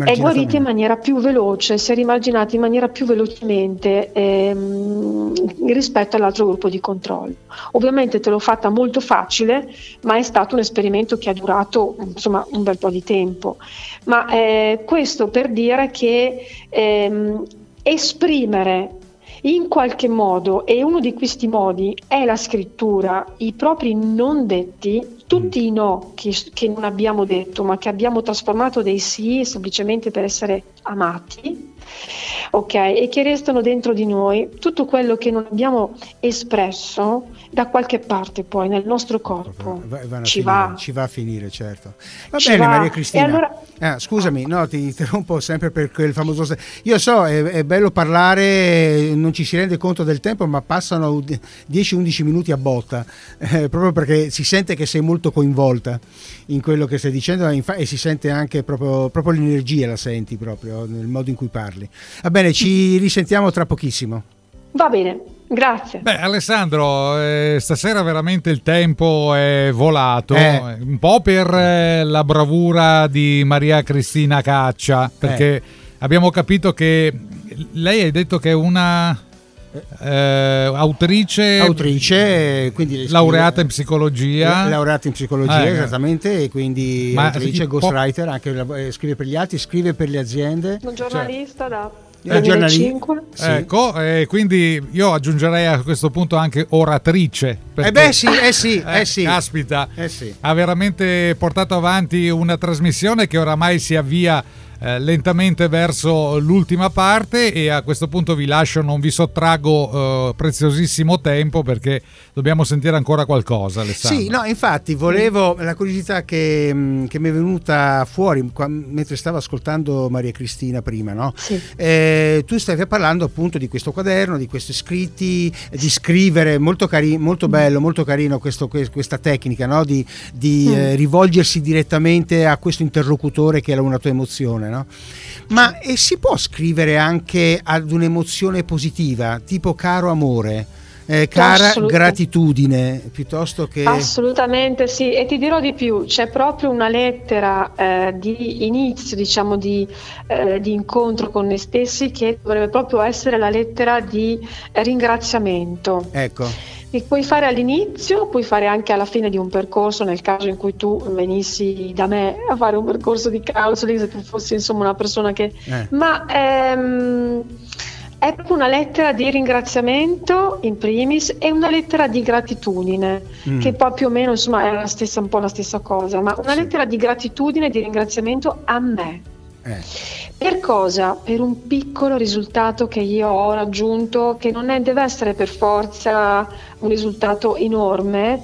[SPEAKER 5] è
[SPEAKER 6] guarita in maniera più veloce, si è rimarginata in maniera più velocemente ehm, rispetto all'altro gruppo di controllo. Ovviamente te l'ho fatta molto facile, ma è stato un esperimento che ha durato insomma, un bel po' di tempo. Ma eh, questo per dire che ehm, esprimere in qualche modo, e uno di questi modi è la scrittura, i propri non detti, tutti i no che, che non abbiamo detto, ma che abbiamo trasformato dei sì semplicemente per essere amati, ok, e che restano dentro di noi, tutto quello che non abbiamo espresso da qualche parte poi nel nostro corpo
[SPEAKER 5] Va- vanno a
[SPEAKER 6] ci
[SPEAKER 5] finire,
[SPEAKER 6] va.
[SPEAKER 5] ci va a finire, certo. Va
[SPEAKER 6] Ci
[SPEAKER 5] bene,
[SPEAKER 6] va.
[SPEAKER 5] Maria Cristina.
[SPEAKER 6] Allora-
[SPEAKER 5] Ah, scusami, no, ti interrompo sempre per quel famoso. Io so, è, è bello parlare, non ci si rende conto del tempo, ma passano ud- 10-11 minuti a botta, eh, proprio perché si sente che sei molto coinvolta in quello che stai dicendo e si sente anche proprio, proprio l'energia, la senti proprio nel modo in cui parli. Va bene, ci risentiamo tra pochissimo.
[SPEAKER 6] Va bene, grazie.
[SPEAKER 4] Beh, Alessandro, eh, stasera veramente il tempo è volato,
[SPEAKER 5] Eh.
[SPEAKER 4] un po' per eh, la bravura di Maria Cristina Caccia, perché abbiamo capito che lei ha detto che è una eh, autrice,
[SPEAKER 5] Autrice, quindi le scrive-
[SPEAKER 4] laureata in psicologia.
[SPEAKER 5] La- laureata in psicologia,
[SPEAKER 4] Eh,
[SPEAKER 5] esattamente, e quindi
[SPEAKER 4] Ma
[SPEAKER 5] autrice, ghostwriter, anche eh, scrive per gli altri, scrive per le aziende.
[SPEAKER 6] Un giornalista da
[SPEAKER 5] Eh, giornali-
[SPEAKER 6] 2005.
[SPEAKER 5] Sì.
[SPEAKER 4] Ecco, e quindi io aggiungerei a questo punto anche oratrice. perché-
[SPEAKER 5] Eh beh sì, eh sì,
[SPEAKER 4] Eh,
[SPEAKER 5] eh sì.
[SPEAKER 4] Caspita,
[SPEAKER 5] Eh sì.
[SPEAKER 4] ha veramente portato avanti una trasmissione che oramai si avvia eh, lentamente verso l'ultima parte e a questo punto vi lascio, non vi sottraggo eh, preziosissimo tempo perché dobbiamo sentire ancora qualcosa, Alessandro.
[SPEAKER 5] Sì, no, infatti volevo la curiosità che, mh, che mi è venuta fuori qua- mentre stavo ascoltando Maria Cristina prima, no?
[SPEAKER 6] Sì.
[SPEAKER 5] Eh, tu stavi parlando appunto di questo quaderno, di questi scritti, di scrivere, molto, cari- molto bello, molto carino questo- que- questa tecnica no? di, di,
[SPEAKER 6] Mm.
[SPEAKER 5] eh, rivolgersi direttamente a questo interlocutore che è una tua emozione. No? Ma e si può scrivere anche ad un'emozione positiva, tipo caro amore, eh, cara gratitudine, piuttosto che...
[SPEAKER 6] Assolutamente sì, e ti dirò di più, c'è proprio una lettera eh, di inizio, diciamo, di, eh, di incontro con noi stessi che dovrebbe proprio essere la lettera di ringraziamento.
[SPEAKER 5] Ecco.
[SPEAKER 6] Che puoi fare all'inizio, puoi fare anche alla fine di un percorso, nel caso in cui tu venissi da me a fare un percorso di counseling, se tu fossi insomma una persona che...
[SPEAKER 5] Eh.
[SPEAKER 6] Ma ehm, è proprio una lettera di ringraziamento in primis e una lettera di gratitudine,
[SPEAKER 5] Mm.
[SPEAKER 6] che poi più o meno insomma è la stessa, un po' la stessa cosa, ma una
[SPEAKER 5] Sì.
[SPEAKER 6] lettera di gratitudine e di ringraziamento a me.
[SPEAKER 5] Eh.
[SPEAKER 6] Per cosa? Per un piccolo risultato che io ho raggiunto, che non è- deve essere per forza un risultato enorme,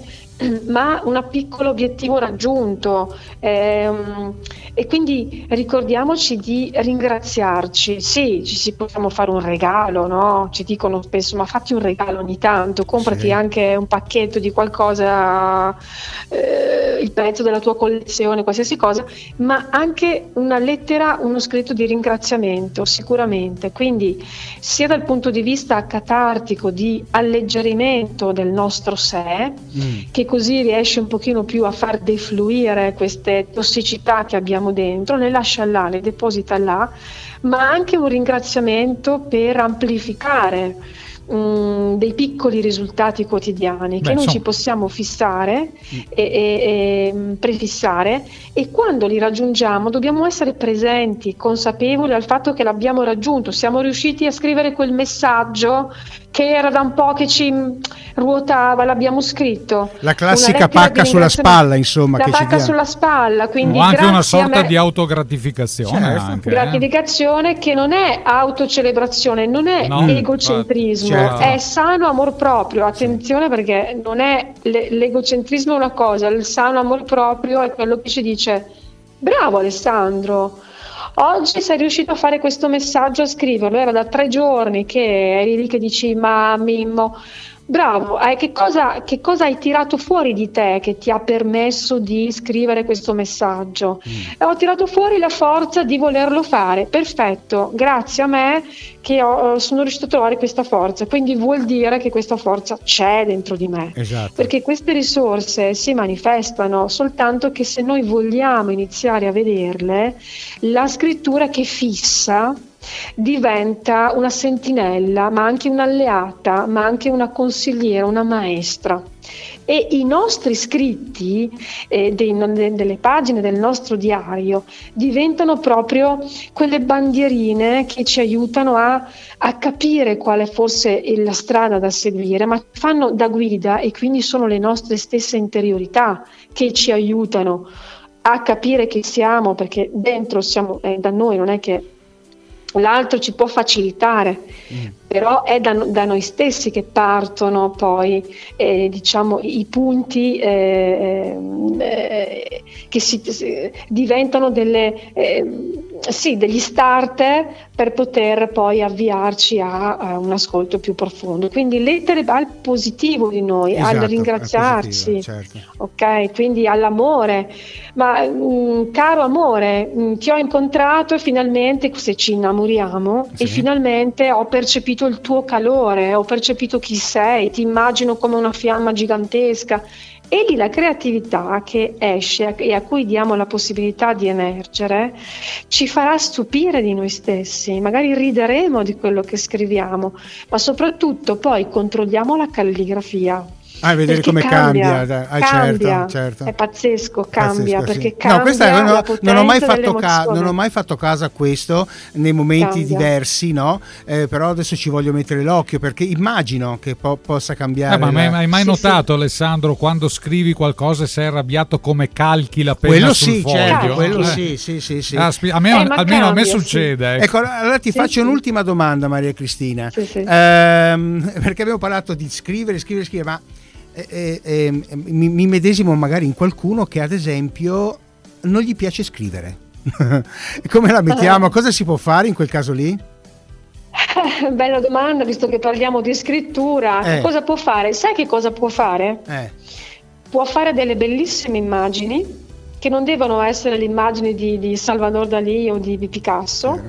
[SPEAKER 6] ma un piccolo obiettivo raggiunto. Ehm, e quindi ricordiamoci di ringraziarci. Sì, ci si possiamo fare un regalo, no? Ci dicono spesso, ma fatti un regalo ogni tanto, comprati
[SPEAKER 5] Sì.
[SPEAKER 6] anche un pacchetto di qualcosa, eh, il pezzo della tua collezione, qualsiasi cosa, ma anche una lettera, uno scritto di ringraziamento, sicuramente. Quindi sia dal punto di vista catartico di alleggerimento del nostro sé,
[SPEAKER 5] Mm.
[SPEAKER 6] che così riesce un pochino più a far defluire queste tossicità che abbiamo dentro, le lascia là, le deposita là, ma anche un ringraziamento per amplificare mm, dei piccoli risultati quotidiani che
[SPEAKER 4] Beh,
[SPEAKER 6] noi
[SPEAKER 4] insomma.
[SPEAKER 6] ci possiamo fissare e, e- e, mm, prefissare. E quando li raggiungiamo dobbiamo essere presenti, consapevoli al fatto che l'abbiamo raggiunto, siamo riusciti a scrivere quel messaggio che era da un po' che ci ruotava, l'abbiamo scritto.
[SPEAKER 5] La classica pacca sulla spalla, insomma,
[SPEAKER 6] La
[SPEAKER 5] che ci
[SPEAKER 6] pacca sulla spalla, quindi
[SPEAKER 4] o anche una sorta
[SPEAKER 6] me-
[SPEAKER 4] di autogratificazione.
[SPEAKER 5] Certo.
[SPEAKER 4] Anche, eh.
[SPEAKER 6] gratificazione che non è autocelebrazione, non è
[SPEAKER 4] No,
[SPEAKER 6] egocentrismo,
[SPEAKER 4] certo.
[SPEAKER 6] è sano amor proprio. Attenzione perché non è le- l'egocentrismo è una cosa, il sano amor proprio è quello che ci dice bravo Alessandro. Oggi sei riuscito a fare questo messaggio, a scriverlo, era da tre giorni che eri lì che dici ma Mimmo, bravo, eh, che, cosa, che cosa hai tirato fuori di te che ti ha permesso di scrivere questo messaggio? E ho tirato fuori la forza di volerlo fare, perfetto, grazie a me che ho- sono riuscito a trovare questa forza, quindi vuol dire che questa forza c'è dentro di me.
[SPEAKER 5] Esatto.
[SPEAKER 6] Perché queste risorse si manifestano soltanto che se noi vogliamo iniziare a vederle, la scrittura che fissa diventa una sentinella, ma anche un'alleata, ma anche una consigliera, una maestra. E i nostri scritti eh, dei- de- delle pagine del nostro diario diventano proprio quelle bandierine che ci aiutano a, a capire quale fosse la strada da seguire, ma fanno da guida e quindi sono le nostre stesse interiorità che ci aiutano a capire chi siamo, perché dentro siamo è da noi, non è che l'altro ci può facilitare, però è da, da noi stessi che partono poi eh, diciamo, i punti eh, eh, che si, si- diventano delle, eh, sì, degli starter per poter poi avviarci a, a un ascolto più profondo. Quindi lettere al positivo di noi,
[SPEAKER 5] Esatto,
[SPEAKER 6] al ringraziarci.
[SPEAKER 5] certo.
[SPEAKER 6] Ok, quindi all'amore, ma mm, caro amore, mm, ti ho incontrato e finalmente, se ci innamoriamo, e finalmente ho percepito il tuo calore, ho percepito chi sei, ti immagino come una fiamma gigantesca. E lì la creatività che esce e a cui diamo la possibilità di emergere ci farà stupire di noi stessi, magari rideremo di quello che scriviamo, ma soprattutto poi controlliamo la calligrafia.
[SPEAKER 5] Ah, vedere come cambia.
[SPEAKER 6] cambia.
[SPEAKER 5] Ah,
[SPEAKER 6] cambia.
[SPEAKER 5] certo, certo.
[SPEAKER 6] È pazzesco, cambia
[SPEAKER 5] Pazzesco,
[SPEAKER 6] perché
[SPEAKER 5] sì.
[SPEAKER 6] cambia
[SPEAKER 5] no, questa no, non, ho mai fatto ca- non ho mai fatto caso a questo nei momenti
[SPEAKER 6] Cambia.
[SPEAKER 5] diversi, no? Eh, però adesso ci voglio mettere l'occhio perché immagino che po- possa cambiare.
[SPEAKER 4] Eh, ma
[SPEAKER 5] la-
[SPEAKER 4] hai mai notato, Alessandro, quando scrivi qualcosa e sei arrabbiato come calchi la penna
[SPEAKER 5] Quello
[SPEAKER 4] sul
[SPEAKER 5] sì,
[SPEAKER 4] foglio?
[SPEAKER 5] certo, quello
[SPEAKER 4] Eh.
[SPEAKER 5] sì, sì, sì, sì.
[SPEAKER 4] Caspi- a me-
[SPEAKER 6] Eh,
[SPEAKER 4] almeno a me
[SPEAKER 6] cambia, sì.
[SPEAKER 4] succede. ecco.
[SPEAKER 5] Ecco, allora ti
[SPEAKER 6] Sì,
[SPEAKER 5] faccio
[SPEAKER 6] sì.
[SPEAKER 5] un'ultima domanda, Maria Cristina.
[SPEAKER 6] Sì, sì.
[SPEAKER 5] Ehm, perché abbiamo parlato di scrivere, scrivere, scrivere, ma eh, eh, eh, mi, mi medesimo magari in qualcuno che ad esempio non gli piace scrivere. Come la mettiamo? Cosa si può fare in quel caso lì?
[SPEAKER 6] Bella domanda, visto che parliamo di scrittura.
[SPEAKER 5] Eh.
[SPEAKER 6] Cosa può fare? Sai che cosa può fare?
[SPEAKER 5] Eh,
[SPEAKER 6] Può fare delle bellissime immagini, che non devono essere le immagini di, di Salvador Dalì o di, di Picasso,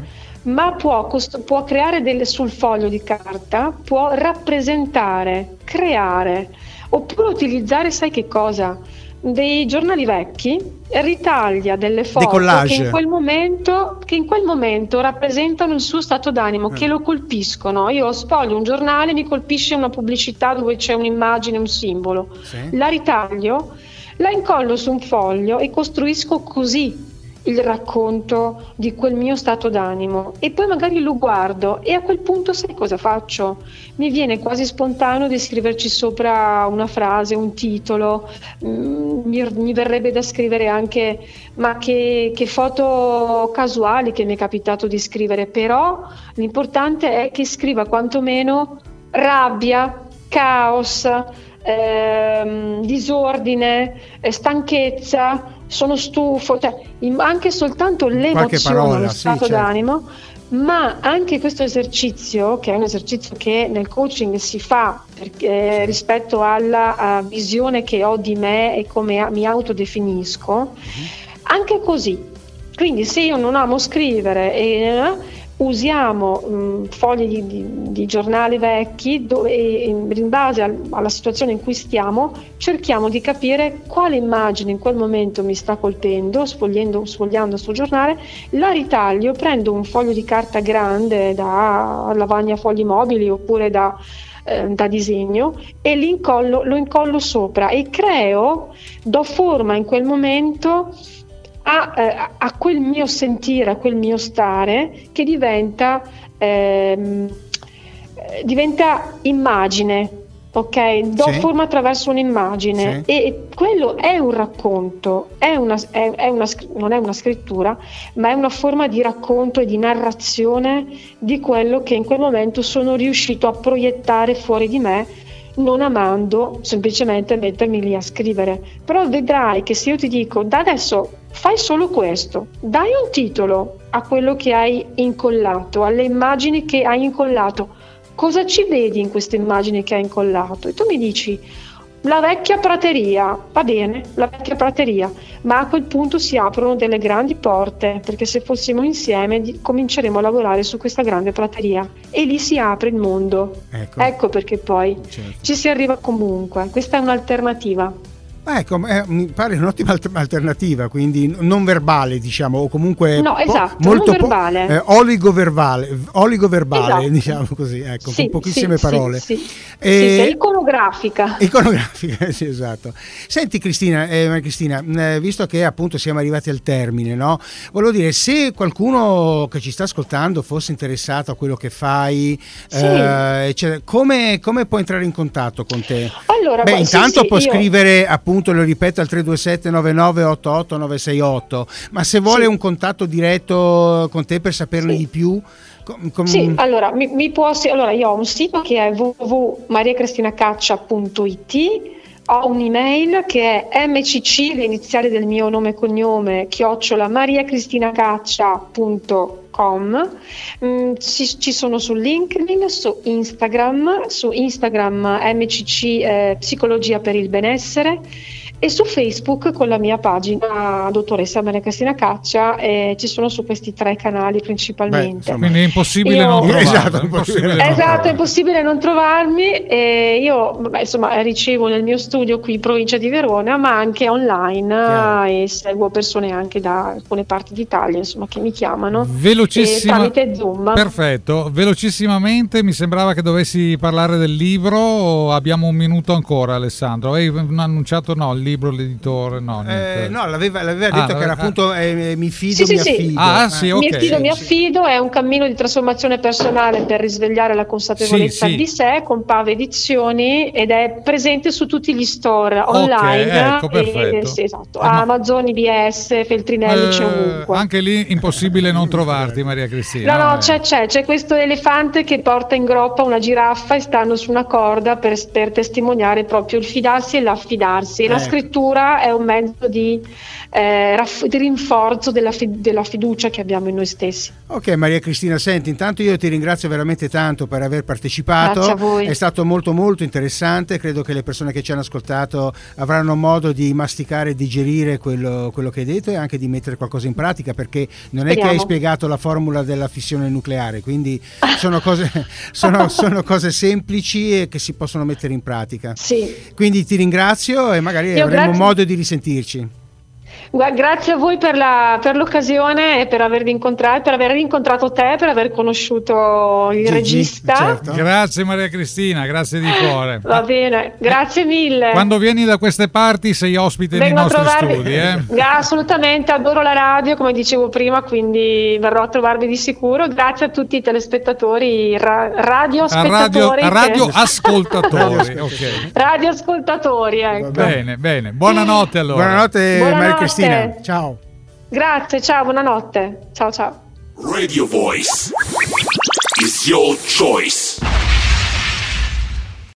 [SPEAKER 6] ma può, può creare delle sul foglio di carta, può rappresentare, creare, oppure utilizzare, sai che cosa? Dei giornali vecchi, ritaglia delle foto che in quel momento, che in quel momento rappresentano il suo stato d'animo, che lo colpiscono. Io spoglio un giornale, mi colpisce una pubblicità dove c'è un'immagine, un simbolo.
[SPEAKER 5] Sì.
[SPEAKER 6] La ritaglio, la incollo su un foglio e costruisco così il racconto di quel mio stato d'animo. E poi magari lo guardo e a quel punto sai cosa faccio? Mi viene quasi spontaneo di scriverci sopra una frase, un titolo, Mm, mi, mi verrebbe da scrivere anche ma che, che foto casuali che mi è capitato di scrivere, però l'importante è che scriva quantomeno rabbia, caos, ehm, disordine, eh, stanchezza, sono stufo, cioè, anche soltanto l'emozione,
[SPEAKER 5] parola,
[SPEAKER 6] lo
[SPEAKER 5] sì,
[SPEAKER 6] stato
[SPEAKER 5] certo.
[SPEAKER 6] d'animo, ma anche questo esercizio, che è un esercizio che nel coaching si fa perché- eh, rispetto alla eh, visione che ho di me e come mi autodefinisco, anche così. Quindi se io non amo scrivere e usiamo mh, fogli di, di- di giornali vecchi dove e in base al- alla situazione in cui stiamo cerchiamo di capire quale immagine in quel momento mi sta colpendo, sfogliando, sul giornale, la ritaglio, prendo un foglio di carta grande da lavagna fogli mobili oppure da, eh, da disegno e lo incollo sopra e creo, do forma in quel momento a, eh, a quel mio sentire, a quel mio stare che diventa, ehm, eh, diventa immagine. ok? Do
[SPEAKER 5] Sì.
[SPEAKER 6] forma attraverso un'immagine
[SPEAKER 5] Sì.
[SPEAKER 6] e quello è un racconto, è una, è- è una non è una scrittura, ma è una forma di racconto e di narrazione di quello che in quel momento sono riuscito a proiettare fuori di me, non amando semplicemente mettermi lì a scrivere. Però vedrai che se io ti dico da adesso fai solo questo, dai un titolo a quello che hai incollato, alle immagini che hai incollato. Cosa ci vedi in queste immagini che hai incollato? E tu mi dici la vecchia prateria, va bene, la vecchia prateria, ma a quel punto si aprono delle grandi porte, perché se fossimo insieme di- cominceremo a lavorare su questa grande prateria e lì si apre il mondo.
[SPEAKER 5] Ecco.
[SPEAKER 6] perché poi
[SPEAKER 5] Certo.
[SPEAKER 6] ci si arriva comunque, questa è un'alternativa.
[SPEAKER 5] Ah, Ecco, eh, mi pare un'ottima alter- alternativa, quindi non verbale, diciamo, o comunque
[SPEAKER 6] No,
[SPEAKER 5] po-
[SPEAKER 6] esatto,
[SPEAKER 5] molto
[SPEAKER 6] non verbale.
[SPEAKER 5] eh, oligoverbale, oligoverbale,
[SPEAKER 6] Esatto.
[SPEAKER 5] diciamo così, ecco,
[SPEAKER 6] Sì,
[SPEAKER 5] con pochissime
[SPEAKER 6] sì,
[SPEAKER 5] parole.
[SPEAKER 6] Sì, sì.
[SPEAKER 5] E-
[SPEAKER 6] iconografica.
[SPEAKER 5] Iconografica, sì, esatto. Senti Cristina, eh, Cristina, eh, visto che appunto siamo arrivati al termine, no? Volevo dire, se qualcuno che ci sta ascoltando fosse interessato a quello che fai,
[SPEAKER 6] Sì.
[SPEAKER 5] eh, eccetera, come, come può entrare in contatto con te?
[SPEAKER 6] Allora,
[SPEAKER 5] Beh,
[SPEAKER 6] sì,
[SPEAKER 5] intanto
[SPEAKER 6] sì,
[SPEAKER 5] può
[SPEAKER 6] io-
[SPEAKER 5] scrivere appunto, lo ripeto, al 327 9988 968, ma se vuole
[SPEAKER 6] Sì.
[SPEAKER 5] un contatto diretto con te per saperne di più, com- com-
[SPEAKER 6] Sì, allora, mi, mi può, sì, allora io ho un sito che è www.mariacristinacaccia.it ho un'email che è mcc, le iniziali del mio nome e cognome, chiocciola mariacristinacaccia.com Mm, ci, ci sono su LinkedIn, su Instagram, su Instagram MCC eh, Psicologia per il Benessere e su Facebook con la mia pagina dottoressa Maria Cristina Caccia e ci sono su questi tre canali principalmente.
[SPEAKER 4] Quindi è impossibile
[SPEAKER 6] Io-
[SPEAKER 4] non.
[SPEAKER 5] Esatto,
[SPEAKER 4] è impossibile non
[SPEAKER 6] Esatto, è impossibile non trovarmi e io insomma ricevo nel mio studio qui in provincia di Verona ma anche online eh, e seguo persone anche da alcune parti d'Italia insomma che mi chiamano
[SPEAKER 4] Velocissima.
[SPEAKER 6] tramite Zoom.
[SPEAKER 4] Perfetto, velocissimamente mi sembrava che dovessi parlare del libro, abbiamo un minuto ancora Alessandro, avevi annunciato no, il libro, l'editore, no.
[SPEAKER 5] Eh, no, l'aveva, l'aveva
[SPEAKER 4] Ah,
[SPEAKER 5] detto che era
[SPEAKER 4] ah.
[SPEAKER 5] appunto eh, mi fido,
[SPEAKER 6] Sì,
[SPEAKER 5] mi
[SPEAKER 6] sì.
[SPEAKER 5] affido.
[SPEAKER 4] Ah,
[SPEAKER 5] Eh.
[SPEAKER 4] sì,
[SPEAKER 6] Mi
[SPEAKER 4] ok.
[SPEAKER 6] affido, mi
[SPEAKER 5] Sì, sì.
[SPEAKER 6] affido, è un cammino di trasformazione personale per risvegliare la consapevolezza
[SPEAKER 4] Sì, sì.
[SPEAKER 6] di sé con Pave Edizioni ed è presente su tutti gli store online.
[SPEAKER 4] ecco,
[SPEAKER 6] e- sì, esatto,
[SPEAKER 4] Eh, ma-
[SPEAKER 6] Amazon, IBS, Feltrinelli, c'è
[SPEAKER 4] Eh,
[SPEAKER 6] ovunque.
[SPEAKER 4] anche lì impossibile non trovarti Maria Cristina.
[SPEAKER 6] No, no,
[SPEAKER 4] Eh.
[SPEAKER 6] c'è, c'è, c'è questo elefante che porta in groppa una giraffa e stanno su una corda per, per testimoniare proprio il fidarsi e l'affidarsi. E la
[SPEAKER 5] Ecco.
[SPEAKER 6] Scrittura è un mezzo di, eh, raff- di rinforzo della, fi- della fiducia che abbiamo in noi stessi.
[SPEAKER 5] Ok Maria Cristina, senti, intanto io ti ringrazio veramente tanto per aver partecipato,
[SPEAKER 6] Grazie a voi.
[SPEAKER 5] è stato molto molto interessante, credo che le persone che ci hanno ascoltato avranno modo di masticare e digerire quello, quello che hai detto e anche di mettere qualcosa in pratica perché non è che hai
[SPEAKER 6] Speriamo.
[SPEAKER 5] spiegato la formula della fissione nucleare, quindi sono cose, sono, sono cose semplici e che si possono mettere in pratica.
[SPEAKER 6] Sì.
[SPEAKER 5] Quindi ti ringrazio e magari
[SPEAKER 6] Io
[SPEAKER 5] avremo
[SPEAKER 6] grazie.
[SPEAKER 5] modo di risentirci.
[SPEAKER 6] Grazie a voi per, la- per l'occasione e per avervi incontrato, per aver incontrato te, per aver conosciuto il
[SPEAKER 5] Gigi,
[SPEAKER 6] regista.
[SPEAKER 5] certo.
[SPEAKER 4] Grazie Maria Cristina, grazie di cuore.
[SPEAKER 6] Va bene, grazie mille.
[SPEAKER 4] Quando vieni da queste parti sei ospite nei
[SPEAKER 6] Vengo a
[SPEAKER 4] nostri
[SPEAKER 6] trovarvi.
[SPEAKER 4] studi. Eh?
[SPEAKER 6] Assolutamente, adoro la radio, come dicevo prima, quindi verrò a trovarvi di sicuro. Grazie a tutti i telespettatori, ra-
[SPEAKER 4] radio, a radio
[SPEAKER 6] che-
[SPEAKER 4] ascoltatori. ok.
[SPEAKER 6] radioascoltatori, ecco.
[SPEAKER 4] Bene, bene. Buonanotte allora.
[SPEAKER 5] Buonanotte, Maria
[SPEAKER 6] Buonanotte.
[SPEAKER 5] Cristina, ciao.
[SPEAKER 6] Grazie, ciao, buonanotte. Ciao ciao.
[SPEAKER 9] Radio Voice is your choice.